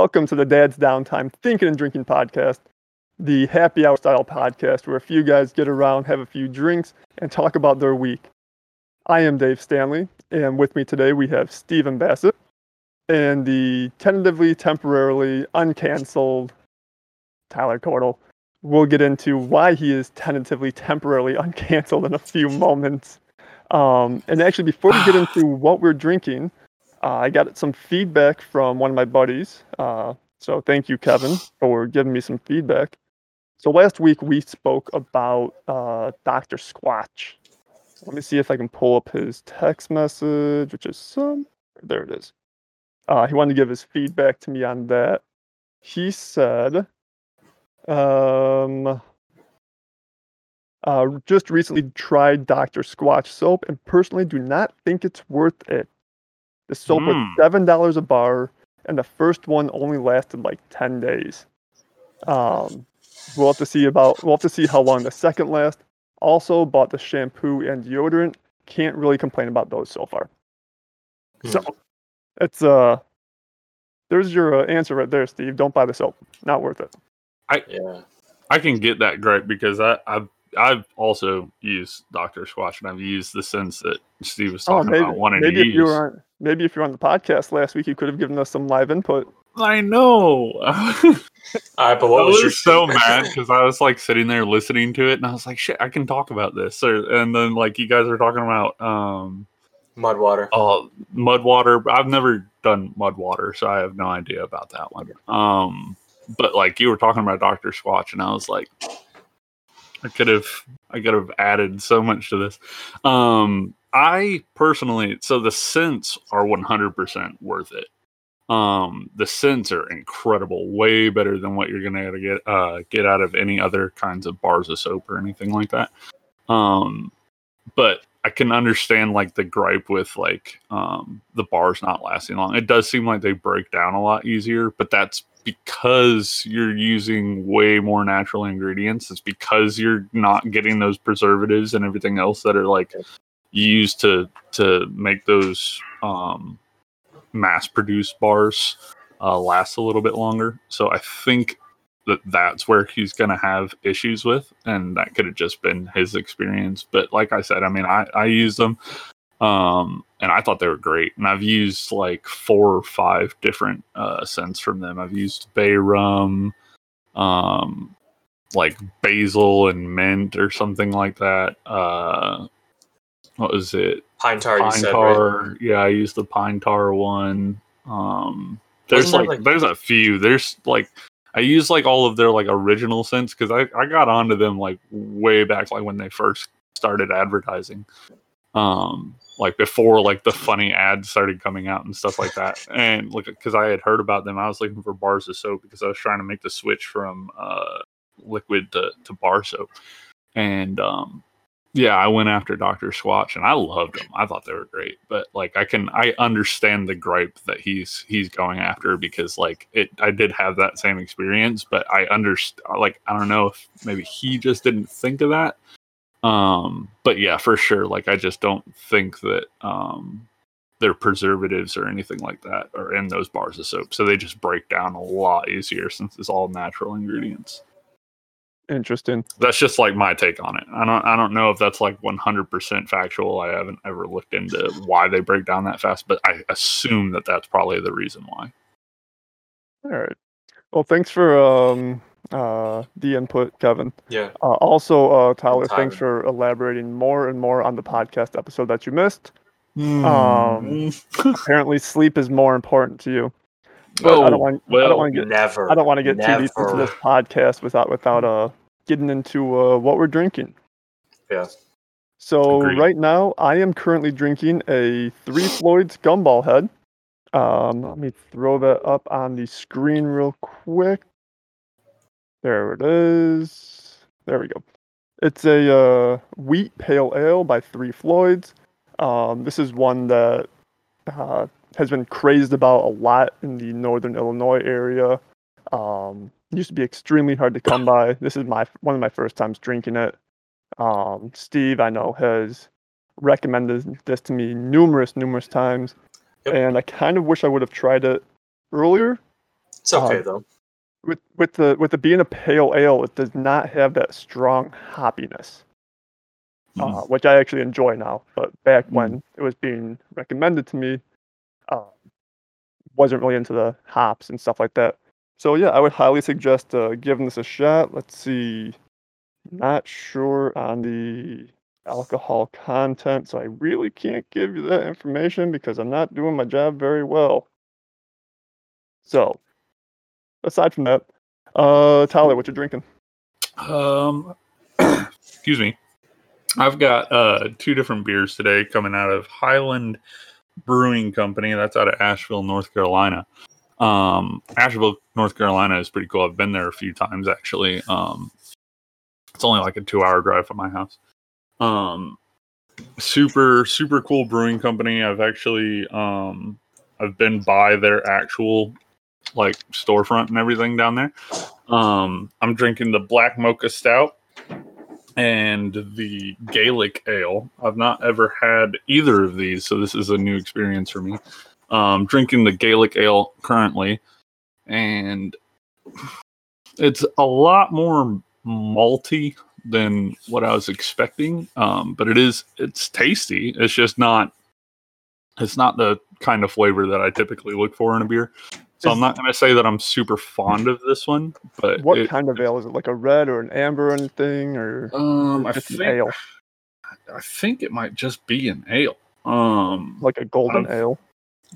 Welcome to the Dad's Downtime Thinking and Drinking podcast, the happy hour style podcast where a few guys get around, have a few drinks, and talk about their week. I am Dave Stanley, and with me today we have Stephen Bassett and the tentatively, temporarily, uncanceled Tyler Cordell. We'll get into why he is tentatively, temporarily uncanceled in a few moments. Um, and actually, before we get into what we're drinking, uh, I got some feedback from one of my buddies. Uh, so thank you, Kevin, for giving me some feedback. So last week we spoke about uh, Dr. Squatch. Let me see if I can pull up his text message, which is some. There it is. Uh, he wanted to give his feedback to me on that. He said, um, uh, just recently tried Dr. Squatch soap and personally do not think it's worth it. The soap was Mm. seven dollars a bar, and the first one only lasted like ten days. Um, we'll have to see about we'll have to see how long the second lasts. Also bought the shampoo and deodorant. Can't really complain about those so far. So it's uh, there's your uh, answer right there, Steve. Don't buy the soap. Not worth it. Yeah. I can get that gripe because I, I've I've also used Doctor Squatch and I've used the sense that Steve was Oh, talking maybe about wanting maybe to if use. you were on maybe if you were on the podcast last week, you could have given us some live input. I know. I All right, but what was, was so mad because I was like sitting there listening to it and I was like, shit, I can talk about this. Or, and then like you guys are talking about um Mud water. oh mud water. I've never done mud water, so I have no idea about that one. Um, but like you were talking about Doctor Squatch, and I was like, I could have, I could have added so much to this. Um, I personally, so the scents are one hundred percent worth it. Um, the scents are incredible, way better than what you're gonna get uh, get out of any other kinds of bars of soap or anything like that. Um, but I can understand like the gripe with like um, the bars not lasting long. It does seem like they break down a lot easier, but that's because you're using way more natural ingredients. It's because you're not getting those preservatives and everything else that are like used to to make those um, mass produced bars uh, last a little bit longer. So I think that that's where he's going to have issues with, and that could have just been his experience. But like I said, I mean, I I used them, um, and I thought they were great. And I've used like four or five different uh, scents from them. I've used bay rum, um, like basil and mint or something like that. Uh, what was it? Pine tar, pine said, tar. right? Yeah, I used the pine tar one. Um, there's like, like- there's a few. There's like I use like all of their like original scents because I I got onto them like way back like when they first started advertising. Um, like before like the funny ads started coming out and stuff like that. And like because I had heard about them, I was looking for bars of soap because I was trying to make the switch from uh liquid to, to bar soap. And um yeah, I went after Dr. Squatch and I loved them. I thought they were great. But like I can I understand the gripe that he's he's going after because like it I did have that same experience, but I understand like I don't know if maybe he just didn't think of that. Um but yeah, for sure like I just don't think that um their preservatives or anything like that are in those bars of soap. So they just break down a lot easier since it's all natural ingredients Interesting. that's just like my take on it. I don't I don't know if that's like 100% factual. I haven't ever looked into why they break down that fast, but I assume that that's probably the reason why. All right. Well, thanks for um, uh, the input, Kevin. Yeah. Uh, also, uh, Tyler, Tyler. thanks for elaborating more and more on the podcast episode that you missed. Hmm. Um, Apparently, sleep is more important to you. But I Oh, don't want. I well, don't want to get. Never. I don't want to get too deep into this podcast without without uh getting into uh, what we're drinking. Yeah. So Agreed. right now, I am currently drinking a Three Floyds Gumball Head. Um, let me throw that up on the screen real quick. There it is. There we go. It's a uh, wheat pale ale by Three Floyds. Um, this is one that uh, has been crazed about a lot in the northern Illinois area. Um, used to be extremely hard to come by. This is my one of my first times drinking it. Um, Steve, I know, has recommended this to me numerous, numerous times, Yep. and I kind of wish I would have tried it earlier. It's okay Uh, though. with with the with the being a pale ale, it does not have that strong hoppiness, Mm. uh, which I actually enjoy now. But back Mm. when it was being recommended to me, uh, wasn't really into the hops and stuff like that. So yeah, I would highly suggest uh, giving this a shot. Let's see, not sure on the alcohol content, so I really can't give you that information because I'm not doing my job very well. So, aside from that, uh, Tyler, what you drinking? Um, excuse me. I've got uh two different beers today coming out of Highland Brewing Company. That's out of Asheville, North Carolina. Um, Asheville, North Carolina is pretty cool. I've been there a few times actually. Um, it's only like a two-hour drive from my house. Um, super super cool brewing company. I've actually um I've been by their actual like storefront and everything down there. Um, I'm drinking the Black Mocha Stout and the Gaelic Ale. I've not ever had either of these, so this is a new experience for me. Um, drinking the Gaelic Ale currently, and it's a lot more malty than what I was expecting. Um, but it is it's tasty. It's just not it's not the kind of flavor that I typically look for in a beer. So I'm not going to say that I'm super fond of this one, but What it- kind of ale is it? Like a red or an amber or anything, or um, I an think ale? I think it might just be an ale. Um, like a golden ale?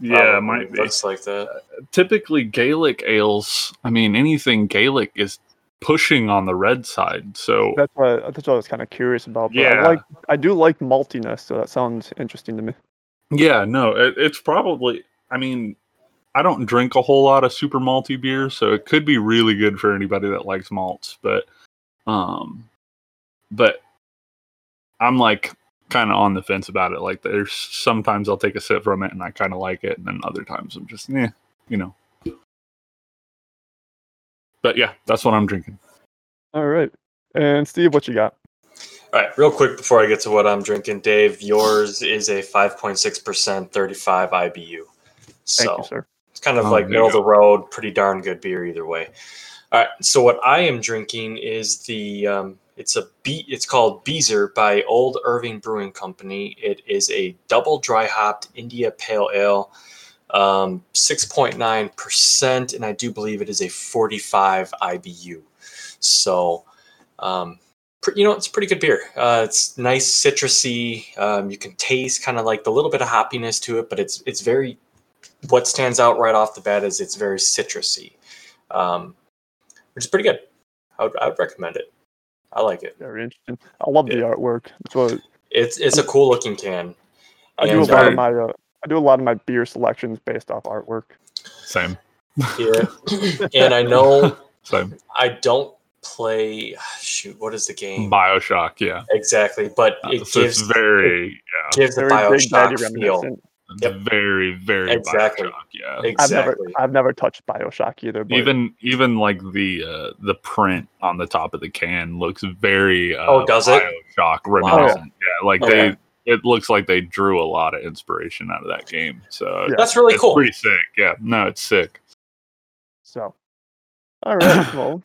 Yeah, it Probably might be. Looks like that. Typically, Gaelic ales. I mean, anything Gaelic is pushing on the red side. So That's what that's what I was kind of curious about. But Yeah. I like I do like maltiness, so that sounds interesting to me. yeah, no, it, it's probably. I mean, I don't drink a whole lot of super malty beers, so it could be really good for anybody that likes malts. But, um, but I'm like kind of on the fence about it. Like, there's sometimes I'll take a sip from it and I kind of like it, and then other times I'm just, yeah, you know. But yeah, that's what I'm drinking. All right, and Steve, what you got? All right, real quick before I get to what I'm drinking, Dave, yours is a 5.6%, 35 IBU. Thank So you, sir. it's kind of Oh, like middle of the road, pretty darn good beer either way. All right, so what I am drinking is the um, it's a be it's called Beezer by Old Irving Brewing Company. It is a double dry hopped India Pale Ale, um, 6.9 percent, and I do believe it is a 45 IBU. So, um, pre- you know, it's pretty good beer. Uh, it's nice citrusy. Um, you can taste kind of like the little bit of hoppiness to it, but it's it's very. What stands out right off the bat is it's very citrusy, um, which is pretty good. I would, I would recommend it. I like it. Very interesting. I love the artwork. That's what It's it's a cool looking can. I do a lot uh, of my uh, I do a lot of my beer selections based off artwork. Same, Yeah, and I know same. I don't play. Shoot, what is the game Bioshock, yeah. exactly? But Uh, it so gives it's very, yeah. gives the Very Big Daddy Bioshock feel. Reminiscent. It's Yep. very, very Exactly. Bioshock, yeah. I've never Exactly. I've never touched Bioshock either. But even even like the uh, the print on the top of the can looks very uh, Oh, does it? Bioshock reminiscent. Yeah, like Okay. they it looks like they drew a lot of inspiration out of that game. So Yeah. That's really cool. pretty sick. Yeah, no, it's sick. So, all right. well,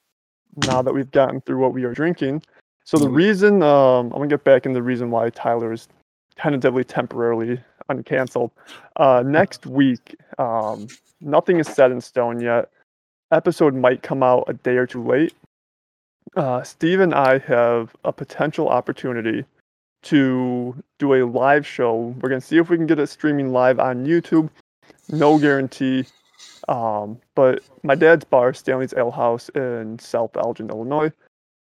now that we've gotten through what we are drinking, so the Mhm. reason um, I'm gonna get back in the reason why Tyler is tentatively temporarily uncanceled. Uh, next week, um, nothing is set in stone yet. Episode might come out a day or two late. Uh, Steve and I have a potential opportunity to do a live show. We're gonna see if we can get it streaming live on YouTube. No guarantee. Um, but my dad's bar, Stanley's Ale House in South Elgin, Illinois.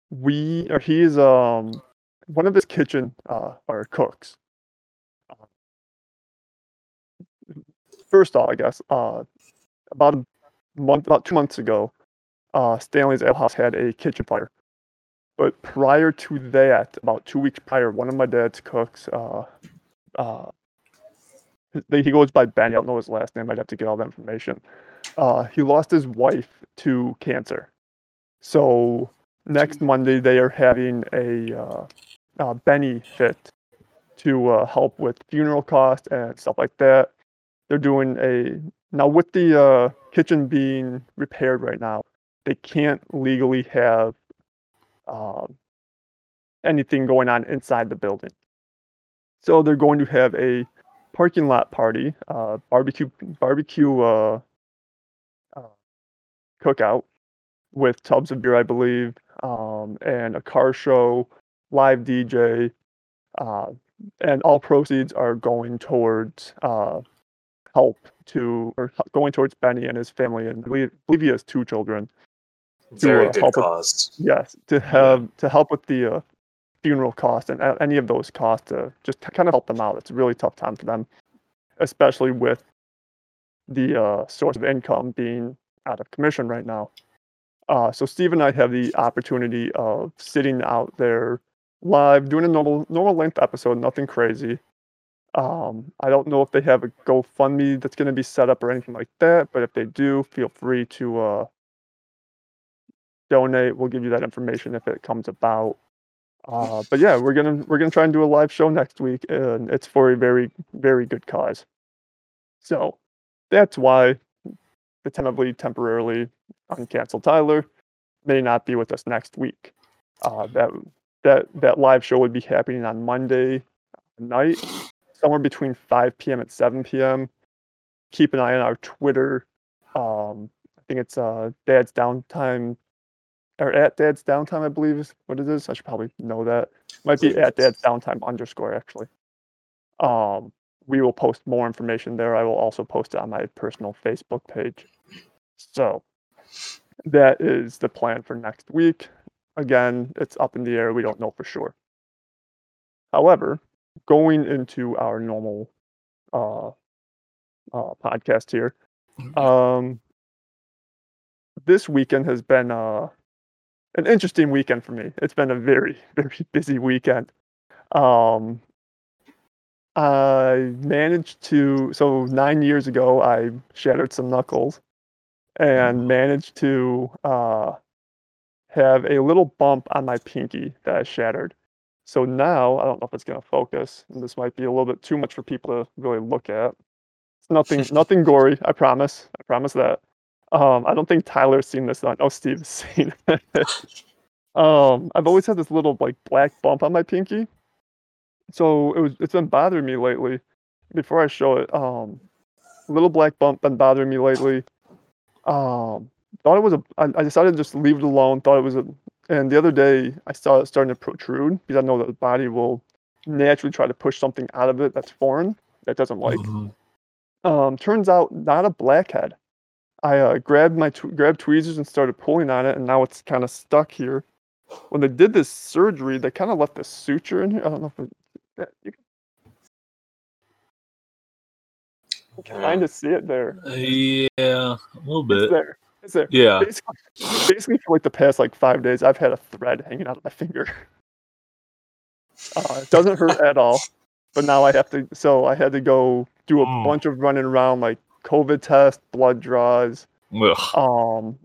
We or he's um one of his kitchen uh or cooks. First off, I guess uh about a month, about two months ago, uh Stanley's Ale House had a kitchen fire. But prior to that, about two weeks prior, one of my dad's cooks, uh, uh, he goes by Ben. I don't know his last name. I'd have to get all that information uh, he lost his wife to cancer. So next Monday they are having a uh, uh, Benny fit to uh, help with funeral costs and stuff like that. They're doing a now with the uh, kitchen being repaired right now. They can't legally have um, anything going on inside the building. So they're going to have a parking lot party, uh, barbecue barbecue uh, uh, cookout with tubs of beer, I believe, um, and a car show, live DJ, uh, and all proceeds are going towards uh, help to or going towards Benny and his family, and I believe, he has two children. Very uh, good help with- Yes, to have to help with the uh, funeral cost and any of those costs to just kind of help them out. It's a really tough time for them, especially with the uh, source of income being out of commission right now. Uh, so Steve and I have the opportunity of sitting out there live, doing a normal normal length episode, nothing crazy. Um, I don't know if they have a GoFundMe that's going to be set up or anything like that, but if they do, feel free to uh, donate. We'll give you that information if it comes about. Uh, but yeah, we're gonna we're gonna try and do a live show next week, and it's for a very very good cause. So that's why the tentatively temporarily uncanceled Tyler may not be with us next week. Uh, that that that live show would be happening on Monday night, somewhere between 5 p.m. and 7 p.m. Keep an eye on our Twitter. Um, I think it's uh, Dad's Downtime or at Dad's Downtime, I believe is what it is. I should probably know that. Might be at Dad's Downtime underscore actually. Um, we will post more information there. I will also post it on my personal Facebook page. So that is the plan for next week. Again, it's up in the air. We don't know for sure. However, going into our normal uh, uh, podcast here, um, this weekend has been uh, an interesting weekend for me. It's been a very, very busy weekend. Um, I managed to, so nine years ago, I shattered some knuckles and managed to uh, have a little bump on my pinky that I shattered. So now, I don't know if it's going to focus, and this might be a little bit too much for people to really look at. It's nothing, nothing gory. I promise. I promise that. Um, I don't think Tyler's seen this. I know Steve's seen it. um, I've always had this little like black bump on my pinky, so it was it's been bothering me lately. Before I show it, um, little black bump been bothering me lately. Um, thought it was a. I, I decided to just leave it alone. Thought it was a. And the other day, I saw it starting to protrude because I know that the body will naturally try to push something out of it that's foreign that it doesn't like. Mhm. Um, turns out not a blackhead. I uh, grabbed my tw- grabbed tweezers and started pulling on it, and now it's kind of stuck here. When they did this surgery, they kind of left a suture in here. I don't know if it, that- you can kind of see it there. Yeah, a little bit. It's there. Yeah. Basically, basically, for like the past like five days, I've had a thread hanging out of my finger. Uh, it doesn't hurt at all, but now I have to. So I had to go do a Mm. bunch of running around, like COVID test, blood draws. Ugh. Um,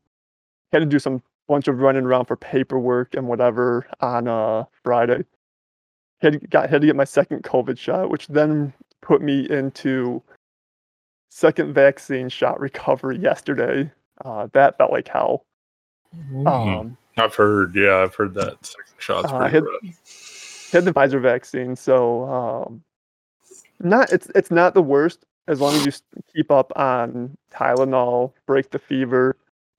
had to do some bunch of running around for paperwork and whatever on uh Friday. Had got had to get my second COVID shot, which then put me into second vaccine shot recovery yesterday. Uh, that felt like hell. Mhm. Um, I've heard. Yeah, I've heard that second shot's Uh, pretty had- rough. had the Pfizer vaccine, so um, not it's it's not the worst as long as you keep up on Tylenol, break the fever,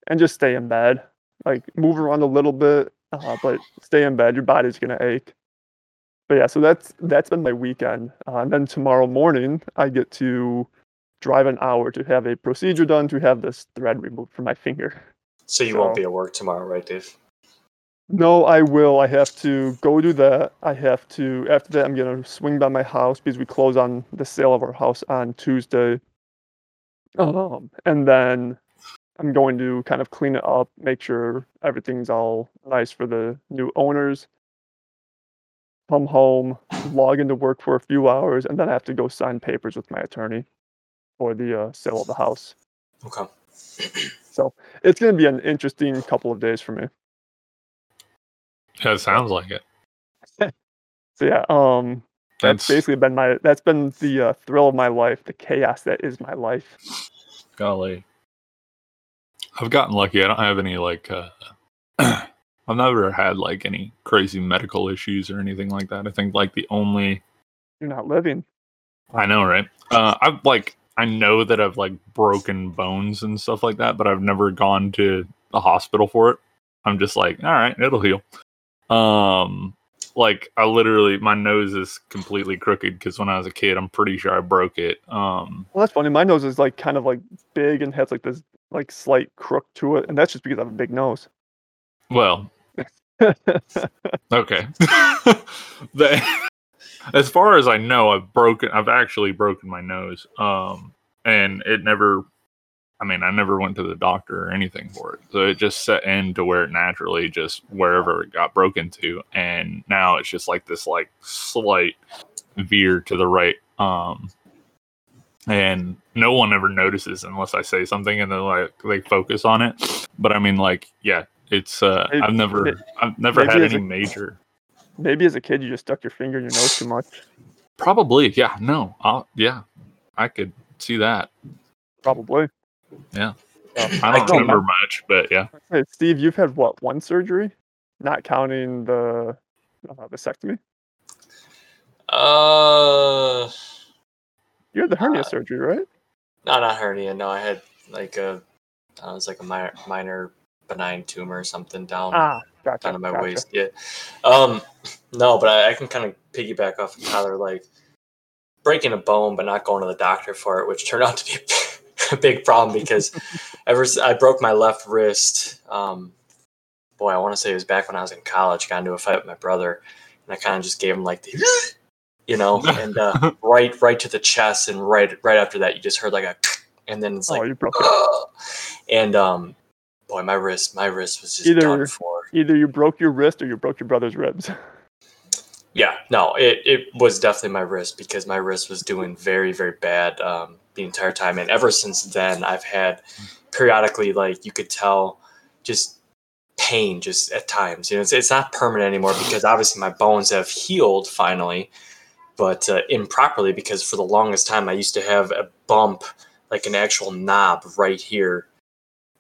and just stay in bed. Like move around a little bit, uh, but stay in bed. Your body's gonna ache. But yeah, so that's that's been my weekend. Uh, and then tomorrow morning, I get to drive an hour to have a procedure done to have this thread removed from my finger. So you won't be at work tomorrow, right, Dave? No, I will. I have to go do that. I have to, after that, I'm going to swing by my house because we close on the sale of our house on Tuesday. Um, and then I'm going to kind of clean it up, make sure everything's all nice for the new owners. Come home, log into work for a few hours, and then I have to go sign papers with my attorney for the uh, sale of the house. Okay. So it's going to be an interesting couple of days for me. Yeah, it sounds like it. So yeah, um, That's, basically been my that's been the uh, thrill of my life, the chaos that is my life. golly. I've gotten lucky. I don't have any like. Uh, I've never had like any crazy medical issues or anything like that. I think like the only You're not living. I know, right? Uh, I've like I know that I've like broken bones and stuff like that, but I've never gone to the hospital for it. I'm just like, all right, it'll heal. Um, like I literally, my nose is completely crooked because when I was a kid, I'm pretty sure I broke it. Um, Well, that's funny. My nose is like kind of like big and has like this like slight crook to it, and that's just because I have a big nose. well, okay. the, as far as I know, I've broken. I've actually broken my nose. Um, and it never. I mean, I never went to the doctor or anything for it. So it just set in to where it naturally just wherever it got broken to, and now it's just like this like slight veer to the right. Um, and no one ever notices unless I say something, and then like they focus on it. But I mean, like, yeah, it's. uh I've never, I've never had any a- major. Maybe as a kid you just stuck your finger in your nose too much. Probably, yeah. No, I'll, yeah, I could see that. Probably. I I don't can- remember much, but yeah. Hey, Steve, you've had what one surgery, not counting the uh, vasectomy. Uh, You had the hernia Uh, surgery, right? no, not hernia. No, I had like a, I was like a minor, minor benign tumor or something down Ah, gotcha. down to my gotcha. waist. Yeah. Um, no, but I, I can kind of piggyback off of Tyler, like breaking a bone but not going to the doctor for it, which turned out to be a big problem because ever I broke my left wrist. Um, boy, I want to say it was back when I was in college. Got into a fight with my brother, and I kind of just gave him like the, you know, and uh, right, right to the chest, and right, right after that, you just heard like a, and then it's Oh, like, you broke it. and um, boy, my wrist, my wrist was just Either- done for. Either you broke your wrist or you broke your brother's ribs. Yeah, no, it, it was definitely my wrist because my wrist was doing very, very bad um, the entire time. And ever since then, I've had periodically, like, you could tell just pain just at times. You know, it's, it's not permanent anymore because obviously my bones have healed finally, but uh, improperly because for the longest time I used to have a bump, like an actual knob right here.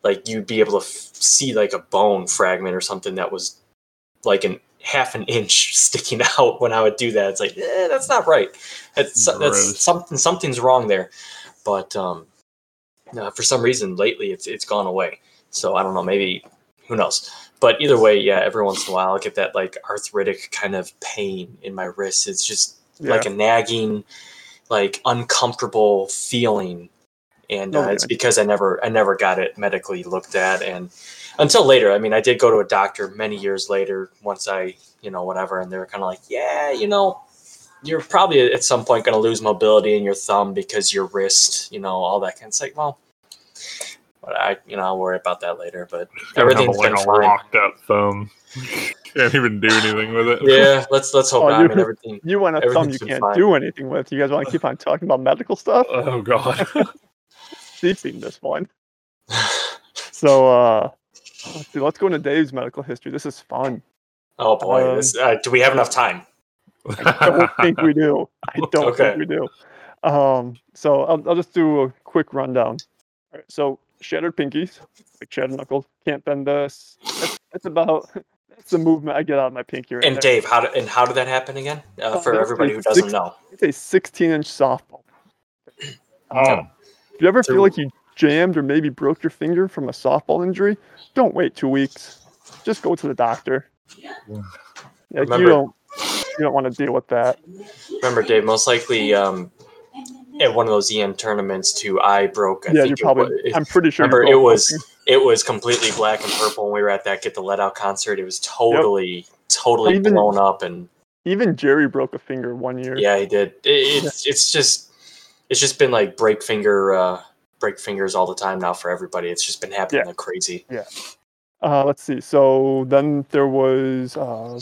Like, you'd be able to f- see like a bone fragment or something that was like an half an inch sticking out when I would do that. It's like, eh, that's not right. That's Gross. that's something something's wrong there. But um, no, for some reason lately it's it's gone away. So I don't know, maybe who knows. But either way, yeah, every once in a while I'll get that like arthritic kind of pain in my wrist. It's just Yeah. like a nagging, like uncomfortable feeling. And uh, Okay. it's because I never I never got it medically looked at and until later. I mean, I did go to a doctor many years later once I, you know, whatever, and they were kind of like, yeah, you know, you're probably at some point going to lose mobility in your thumb because your wrist, you know, all that kind of. It's like, well, but I, you know, I'll worry about that later. But everything's like been a fine. locked up thumb. Can't even do anything with it. Yeah, let's let's hope Oh, not. I you- mean, everything. You want a thumb you can't fine. do anything with. You guys want to keep on talking about medical stuff? Oh god. Seen this one. So uh let's see, let's go into Dave's medical history. This is fun. oh boy, Um, this, uh, do we have enough time? I don't think we do. I don't Okay. think we do. Um, so I'll, I'll just do a quick rundown. All right, so shattered pinkies, like shattered knuckles, can't bend this. That's, that's about that's the movement I get out of my pinky right And there. Dave, how did and how did that happen again? Uh, Uh, for everybody who doesn't six- know. It's a 16 inch softball. Oh. Um, if you ever So- feel like you jammed or maybe broke your finger from a softball injury, don't wait two weeks. Just go to the doctor. Yeah, Remember- you don't you don't want to deal with that. Remember, Dave, most likely um, at one of those EM tournaments too, I broke. I yeah, you probably. wa- it- I'm pretty sure. remember, it was something. it was completely black and purple when we were at that Get the Led Out concert. It was totally totally Even- blown up, and even Jerry broke a finger one year. yeah, he did. It, it's it's just it's just been like break finger uh, break fingers all the time now for everybody. It's just been happening Yeah. like crazy. Uh, let's see. So then there was uh,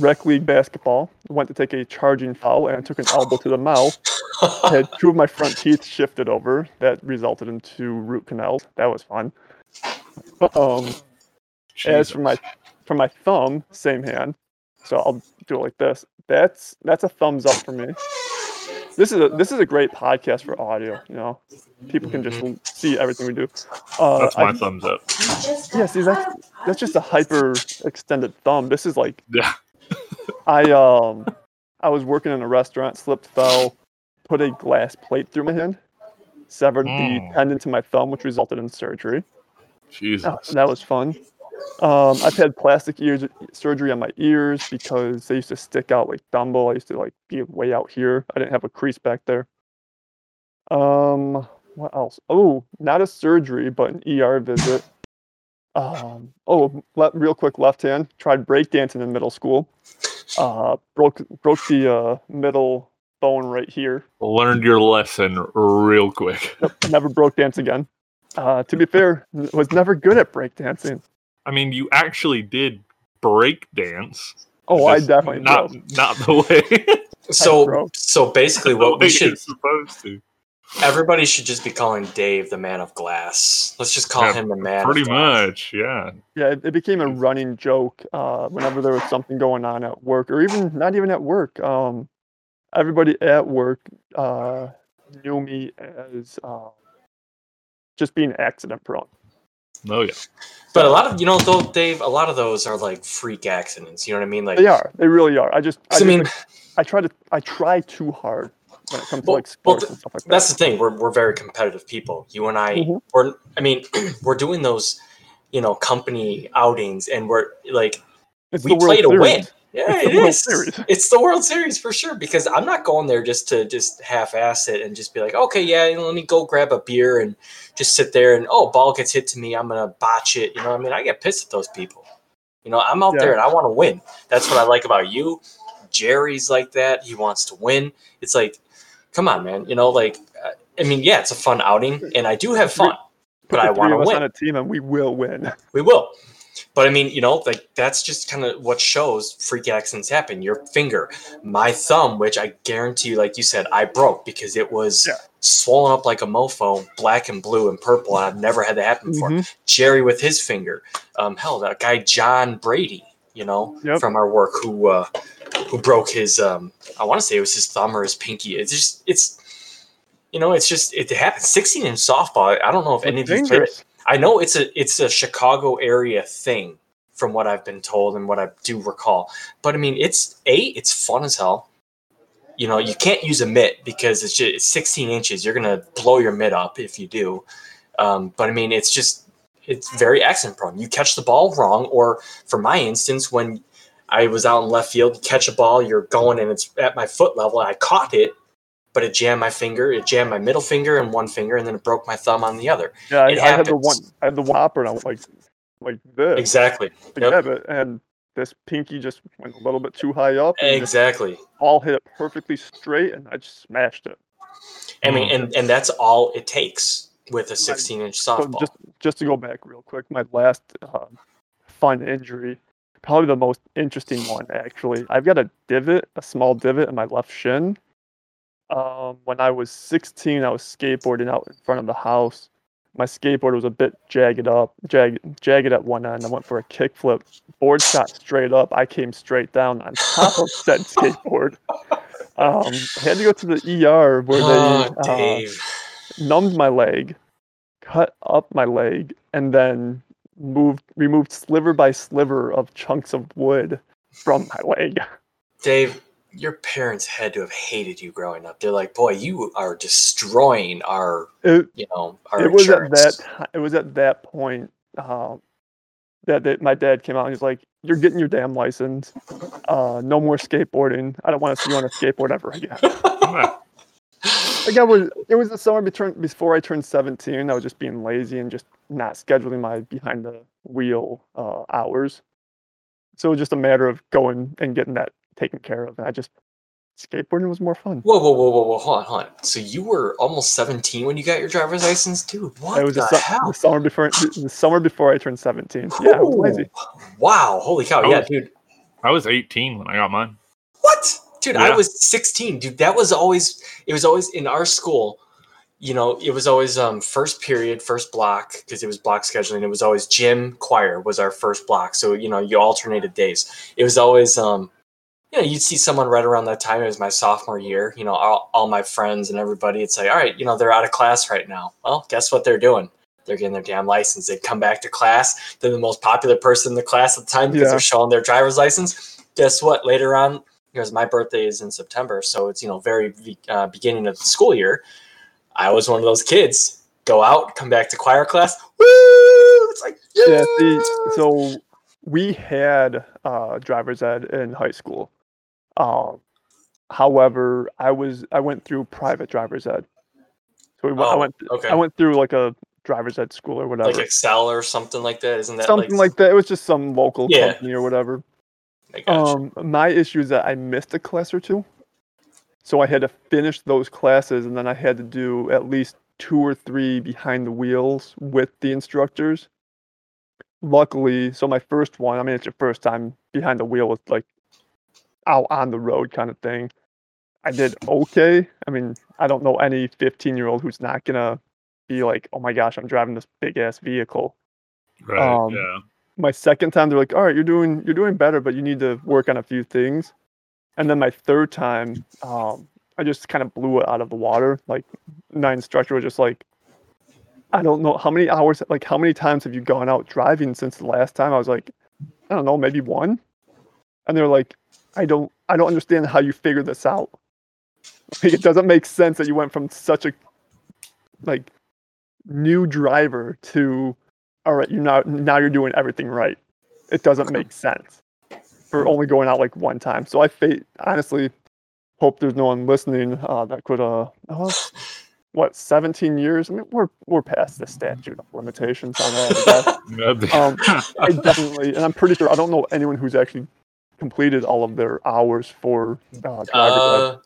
rec league basketball. Went to take a charging foul and I took an elbow to the mouth. Had two of my front teeth shifted over. That resulted in two root canals. That was fun. Um, as for my for my thumb, same hand. So I'll do it like this. That's that's a thumbs up for me. This is a this is a great podcast for audio. You know, people can just see everything we do. Uh, That's my I- thumbs up. yeah, see that's that's just a hyper extended thumb. This is like Yeah. I um I was working in a restaurant, slipped, fell, put a glass plate through my hand, severed Mm. the tendon to my thumb, which resulted in surgery. Jesus. Oh, that was fun. Um, I've had plastic ears surgery on my ears because they used to stick out like Dumbo. I used to like be way out here. I didn't have a crease back there. Um, what else? Oh, not a surgery, but an ER visit. Um, oh, le- real quick, left hand. Tried breakdancing in middle school. Uh, broke broke the uh, middle bone right here. Learned your lesson real quick. Never broke dance again. Uh, to be fair, was never good at breakdancing. I mean, you actually did break dance. Oh, I definitely not broke. not the way, So so basically, what we should supposed to. everybody should just be calling Dave the Man of Glass. Let's just call Yeah, him the Man. Pretty of Glass. much, yeah. Yeah, it, it became a running joke uh, whenever there was something going on at work, or even not even at work. Um, everybody at work uh, knew me as uh, just being accident prone. Oh yeah. But a lot of you know, though, Dave, a lot of those are like freak accidents. You know what I mean? Like, They are. They really are. I just, I, I just, mean, I try to, I try too hard when it comes to Well- like well, sports and stuff like that. that's the thing. We're we're very competitive people. You and I, Mhm. we're. I mean, we're doing those, you know, company outings, and we're like, it's we the World play to win. Yeah, It's it is. Series. It's the World Series for sure. Because I'm not going there just to just half-ass it and just be like, okay, yeah, let me go grab a beer and just sit there and oh, ball gets hit to me, I'm gonna botch it. You know, what I mean, I get pissed at those people. You know, I'm out Yeah. there and I want to win. That's what I like about you. Jerry's like that. He wants to win. It's like, come on, man. You know, like, uh, I mean, yeah, it's a fun outing, and I do have fun, Put but I want to win. on a team, and we will win. We will. But I mean, you know, like that's just kind of what shows freak accidents happen. Your finger, my thumb, which I guarantee you, like you said, I broke because it was Yeah. swollen up like a mofo, black and blue and purple. And I've never had that happen before. Mhm. Jerry with his finger. Um, hell, that guy John Brady, you know, Yep. from our work, who uh, who broke his. Um, I want to say it was his thumb or his pinky. It's just it's. You know, it's just it happens. Sixteen in softball. I don't know if any of you. played it. I know it's a it's a Chicago area thing, from what I've been told and what I do recall. But I mean, it's a it's fun as hell. You know, you can't use a mitt because it's just it's 16 inches. You're gonna blow your mitt up if you do. Um, but I mean, it's just it's very accident prone. You catch the ball wrong, or for my instance, when I was out in left field, catch a ball, you're going and it's at my foot level. I caught it, but it jammed my finger. It jammed my middle finger and one finger, and then it broke my thumb on the other. Yeah, I, It I had the one. I had the one and I was like, like this. Exactly. to Yep. and this pinky just went a little bit too high up, and Exactly. all hit it perfectly straight, and I just smashed it. I mean, and and that's all it takes with a 16 inch So softball. just just to go back real quick, my last uh, fun injury, probably the most interesting one actually. I've got a divot, a small divot in my left shin. Um, when I was 16, I was skateboarding out in front of the house. My skateboard was a bit jagged up, jagged, jagged at one end. I went for a kickflip. Board shot straight up. I came straight down on top of said skateboard. Um, I had to go to the ER where oh, they uh, numbed my leg, cut up my leg, and then moved removed sliver by sliver of chunks of wood from my leg. Dave, your parents had to have hated you growing up. They're like, boy, you are destroying our, It, you know, our it was at that it was at that point um, that, that my dad came out and he's like, "You're getting your damn license. Uh, no more skateboarding. I don't want to see you on a skateboard ever again." Like I was, it was the summer between, before I turned 17. I was just being lazy and just not scheduling my behind the wheel uh, hours. So it was just a matter of going and getting that taken care of. And I just skateboarding was more fun. Whoa, whoa, whoa, whoa, whoa, hold on, hold on. So you were almost 17 when you got your driver's license, dude. What it was the the, su- hell? the summer before the summer before I turned 17. Yeah, I was lazy. Wow, holy cow. I Yeah, was- dude. I was 18 when I got mine. What? Dude, I was 16. Dude, that was always it was always in our school. you know, it was always um, first period, first block because it was block scheduling. It was always gym choir was our first block. So you know, you alternated days. It was always, um, you know, you'd see someone right around that time. It was my sophomore year. You know, all, all my friends and everybody. It's like, all right, you know, they're out of class right now. Well, guess what they're doing? They're getting their damn license. They come back to class. They're the most popular person in the class at the time because Yeah. they're showing their driver's license. Guess what? Later on, because my birthday is in September, so it's you know very uh, beginning of the school year. I was one of those kids. Go out, come back to choir class. Woo! It's like yeah. Yeah, see, so we had uh, driver's ed in high school. Um, however, I was I went through private driver's ed. So we, went- I Oh, went okay. I went through like a driver's ed school or whatever. like Excel or something like that. Isn't that Something like that. It was just some local Yeah. company or whatever. Um, my issue is that I missed a class or two, so I had to finish those classes, and then I had to do at least two or three behind the wheels with the instructors. Luckily, so my first one, I mean, it's your first time behind the wheel with like out on the road kind of thing. I did okay. I mean, I don't know any 15 year old who's not gonna be like, oh my gosh, I'm driving this big ass vehicle Right. Um, yeah. my second time they're like all right you're doing you're doing better but you need to work on a few things and then my third time um, i just kind of blew it out of the water like my instructor was just like i don't know how many hours like how many times have you gone out driving since the last time i was like i don't know maybe one and they're like i don't i don't understand how you figured this out like it doesn't make sense that you went from such a like new driver to all right, you're now now you're doing everything right. It doesn't make sense for only going out like one time. So I fa- honestly hope there's no one listening uh, that could uh oh, what 17 years. I mean, we're we're past the statute of limitations on that. I guess. That'd Um, I definitely, and I'm pretty sure I don't know anyone who's actually completed all of their hours for uh, driver's. Uh,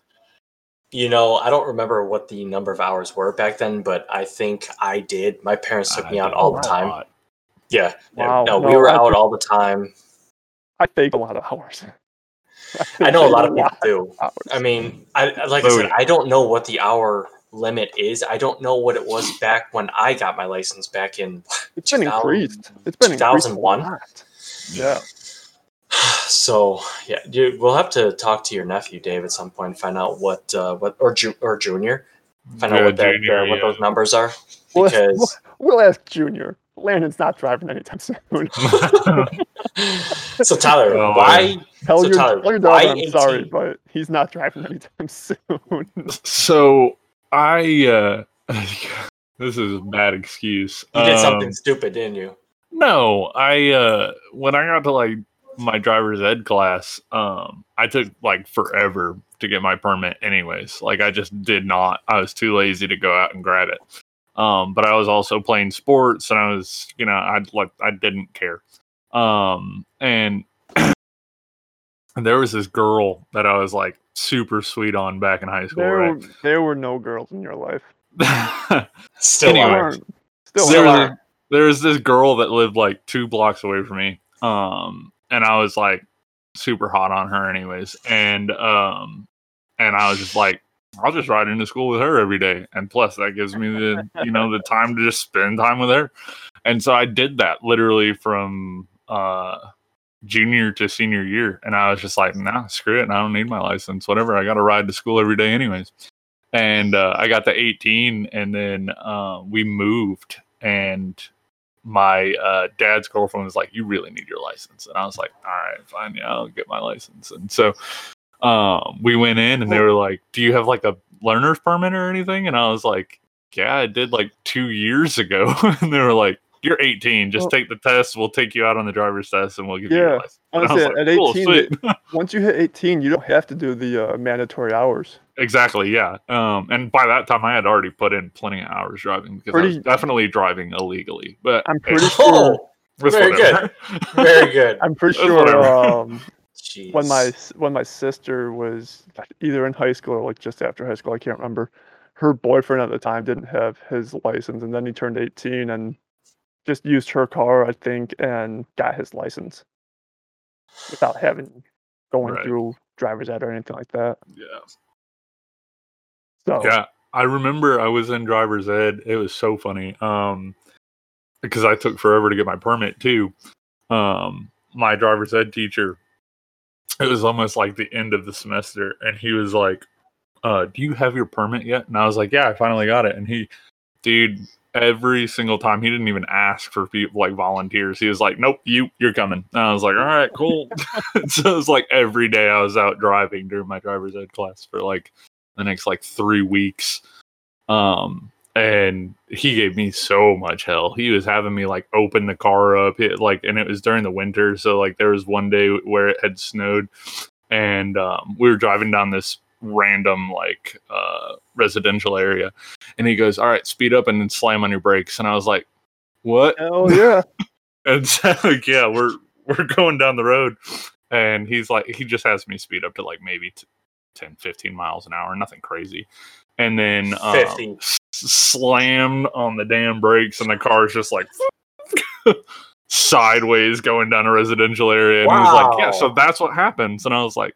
you know, I don't remember what the number of hours were back then, but I think I did. My parents took I me out all the time. lot. Yeah. yeah. Wow. No, we were I out think- all the time. I fake a lot of hours. I know a lot of people do. hours. I mean, I I- like I said. I don't know what the hour limit is. I don't know what it was back when I got my license back in. It's been increased. It's been increased. Two thousand one. Yeah. So yeah, you, we'll have to talk to your nephew Dave at some point, and find out what uh, what or ju- or Junior, find out Yeah, what that junior, uh, what yeah. those numbers are We'll, because we'll, we'll ask Junior. Landon's not driving anytime soon. so Tyler, Oh, why Tell So, your, Tyler, tell your why daughter I'm sorry, but he's not driving anytime soon. so I uh this is a bad excuse. you did something Um, stupid, didn't you? No, I uh when I got to like my driver's ed class, um I took like forever to get my permit anyways. Like I just did not. I was too lazy to go out and grab it. Um but I was also playing sports and I was, you know, I like I didn't care. Um and there was this girl that I was like super sweet on back in high school, there, right? were, there were no girls in your life. Still Anyway. are. Aren't. Still there was, are. a, there was this girl that lived like two blocks away from me um and i was like super hot on her anyways and um and i was just like i'll just ride into school with her every day and plus that gives me the you know the time to just spend time with her. And so i did that literally from uh junior to senior year and i was just like nah screw it i don't need my license whatever i gotta ride to school every day anyways. And uh, i got to 18 and then uh, we moved and my uh, dad's girlfriend was like, "You really need your license," and I was like, "All right, fine, yeah, I'll get my license." And so um, we went in, and they were like, "Do you have like a learner's permit or anything?" And I was like, "Yeah, I did like two years ago." and they were like, "You're 18. Just Well- take the test. We'll take you out on the driver's test, and we'll give you Yeah, your license." And I was honestly, like, at "Cool, 18, sweet." Once you hit 18, you don't have to do the uh, mandatory hours. Exactly, yeah. Um, and by that time, I had already put in plenty of hours driving because I was definitely driving illegally. But I'm hey, pretty sure. Oh, it's very whatever. very good. I'm pretty sure whatever. um, Jeez. when my when my sister was either in high school or like just after high school, I can't remember. Her boyfriend at the time didn't have his license, and then he turned 18 and just used her car, I think, and got his license without having going Right. through driver's ed or anything like that. yeah. So Yeah. I remember I was in driver's ed. It was so funny. Um, because I took forever to get my permit too. Um, my driver's ed teacher, it was almost like the end of the semester, and he was like, uh, do you have your permit yet? And I was like, yeah, I finally got it. And he, dude, every single time he didn't even ask for people like volunteers. He was like, nope, you, you're coming. And I was like, all right, cool. so it was like every day I was out driving during my driver's ed class for like the next like three weeks. Um, and he gave me so much hell. He was having me like open the car up, it, like, and it was during the winter. So like there was one day where it had snowed, and um, we were driving down this random like uh residential area and he goes all right speed up and then slam on your brakes and i was like what Oh yeah. and so like yeah we're we're going down the road and he's like he just has me speed up to like maybe t- 10 15 miles an hour nothing crazy. And then um, s- slammed on the damn brakes and the car's just like sideways going down a residential area. And he was like yeah so that's what happens. And i was like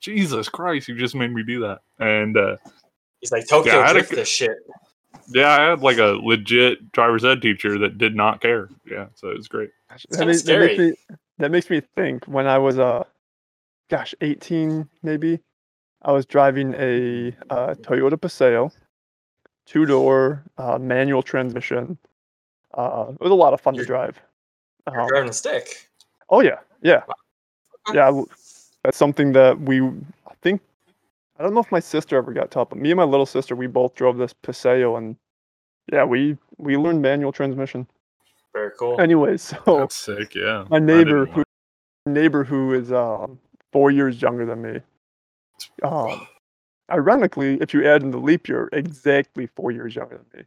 jesus christ you just made me do that. And uh He's like Tokyo Yeah, I had a this shit. yeah i had like a legit driver's ed teacher that did not care. Yeah so it was great. It's that, kinda makes, that makes me that makes me think when I was uh gosh 18 maybe I was driving a uh, Toyota Paseo two door uh, manual transmission uh, it was a lot of fun to You're- drive You're um, driving a stick. oh yeah yeah Okay. yeah w- that's something that we I think I don't know if my sister ever got taught but me and my little sister we both drove this Paseo and yeah we we learned manual transmission Very cool. anyways so that's sick yeah my neighbor who neighbor who is um four years younger than me um ironically if you add in the leap year exactly four years younger than me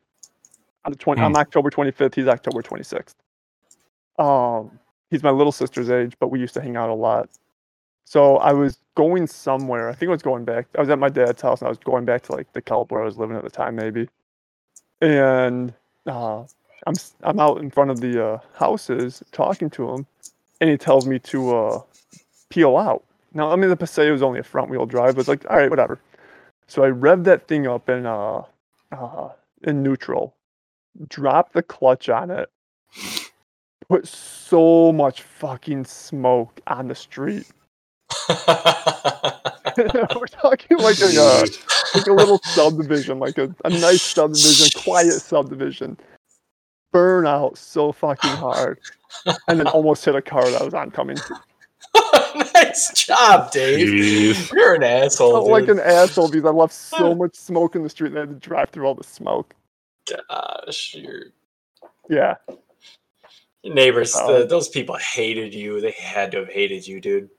i'm, the 20, I'm Hmm. october 25th he's october 26th um he's my little sister's age but we used to hang out a lot so i was going somewhere i think i was going back i was at my dad's house and i was going back to like the club where i was living at the time maybe and uh i'm i'm out in front of the uh, houses talking to him and he tells me to uh, peel out. Now, I mean, the Paseo was only a front wheel drive, but it's like, all right, whatever. So I rev that thing up in uh, uh, in neutral, drop the clutch on it, put so much fucking smoke on the street. We're talking like a uh, like a little subdivision, like a, a nice subdivision, quiet subdivision. Burn out so fucking hard, and then almost hit a car that was oncoming. nice job, Dave. Jeez. You're an asshole. felt like an asshole because I left so much smoke in the street and I had to drive through all the smoke. Gosh, your Yeah. your neighbors, Oh. the, um, those people hated you. They had to have hated you, dude.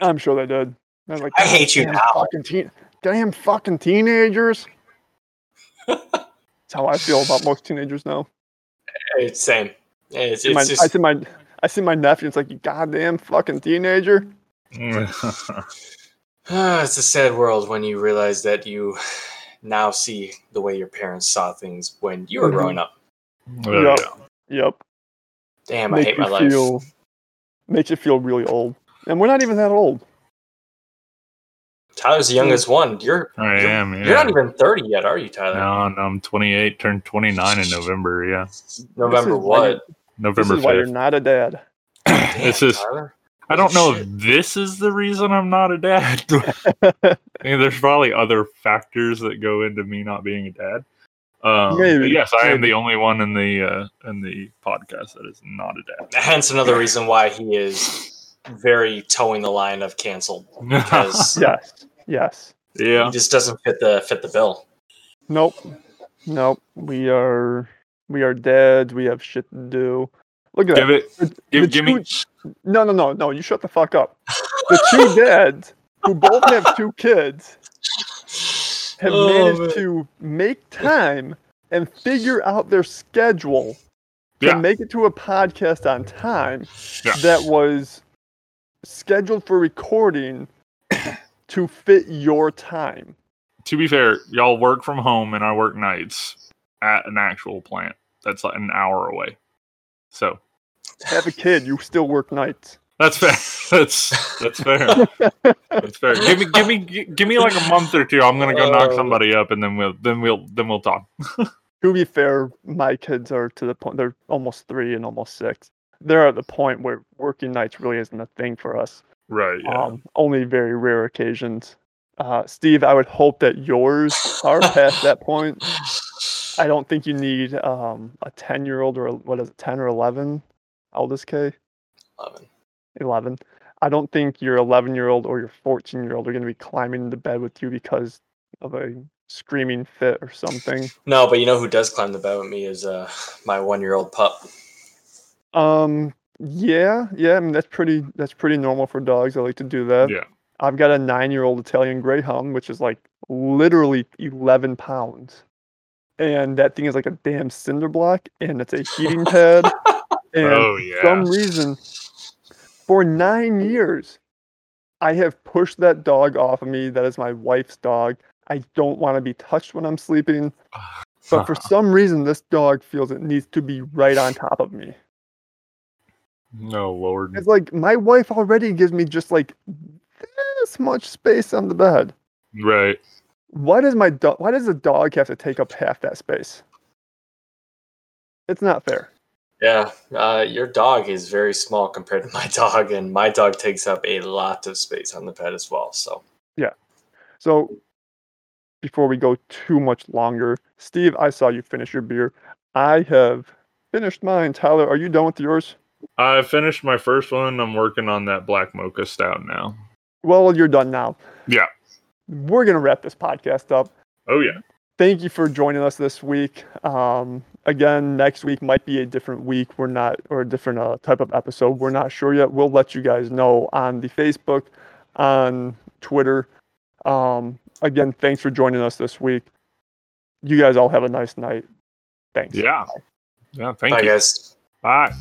I'm sure they did. I'm like, I hate you damn now." Fucking teen- damn fucking teenagers. That's how I feel about most teenagers now. It's same. It's, my, it's I said my I see my nephew. It's like you goddamn fucking teenager. Ah, it's a sad world when you realize that you now see the way your parents saw things when you were Mhm. growing up. Yep. Yep. Damn, I hate my life. feel makes you feel really old. And we're not even that old. Tyler's the youngest one. You're I you're, am. Yeah. you're not even 30 yet, are you, Tyler? No, no, I'm 28, turned 29 in November. Yeah, November This is why what? you're- November This is why you're not a dad. Damn, this is. I don't know if this is the reason I'm not a dad. I mean, there's probably other factors that go into me not being a dad. Um, but Maybe, yes, I am the only one in the uh, in the podcast that is not a dad. Hence another reason why he is very towing the line of canceled because yes. Yes. yeah, he just doesn't fit the fit the bill. Nope. Nope. We are we are dead. We have shit to do. Look at give that. it. The- Give, the give me. No, no, no, no. You shut the fuck up. The two dads who both have two kids have Oh, managed man. to make time and figure out their schedule to Yeah. make it to a podcast on time Yeah. that was scheduled for recording to fit your time. To be fair, y'all work from home and I work nights at an actual plant that's like an hour away. So Have a kid, you still work nights. That's fair. That's that's fair. that's fair. Give me give me give me like a month or two. I'm gonna go knock Oh. somebody up, and then we'll then we'll then we'll talk. to be fair, my kids are to the point they're almost three and almost six. They're at the point where working nights really isn't a thing for us. Right. Yeah. Um, only very rare occasions. Uh, Steve, I would hope that yours are past that point. I don't think you need um, a ten year old or a, what is it, ten or eleven? Oldest K, 11. eleven. I don't think your eleven year old or your fourteen year old are going to be climbing into bed with you because of a screaming fit or something. No, but you know who does climb the bed with me is uh, my one year old pup. Um. Yeah. Yeah. I mean, that's pretty. That's pretty normal for dogs. I like to do that. yeah. I've got a nine-year-old Italian Greyhound, which is like literally eleven pounds, and that thing is like a damn cinder block, and it's a heating pad. And Oh for yeah. some reason, for nine years, I have pushed that dog off of me. That is my wife's dog. I don't want to be touched when I'm sleeping, but for some reason, this dog feels it needs to be right on top of me. no lord. It's like my wife already gives me just like this much space on the bed. Right. Why does my dog? Why does the dog have to take up half that space? It's not fair. Yeah, uh, your dog is very small compared to my dog, and my dog takes up a lot of space on the bed as well. So, Yeah. So, before we go too much longer, Steve, I saw you finish your beer. I have finished mine. Tyler, are you done with yours? I finished my first one. I'm working on that black mocha stout now. Well, you're done now. Yeah. We're gonna wrap this podcast up. Oh yeah. thank you for joining us this week. Um, again, next week might be a different week. We're not, or a different uh, type of episode. We're not sure yet. We'll let you guys know on the Facebook, on Twitter. Um, again, thanks for joining us this week. You guys all have a nice night. Thanks. Yeah. Yeah. Thank bye, you. guys. Bye.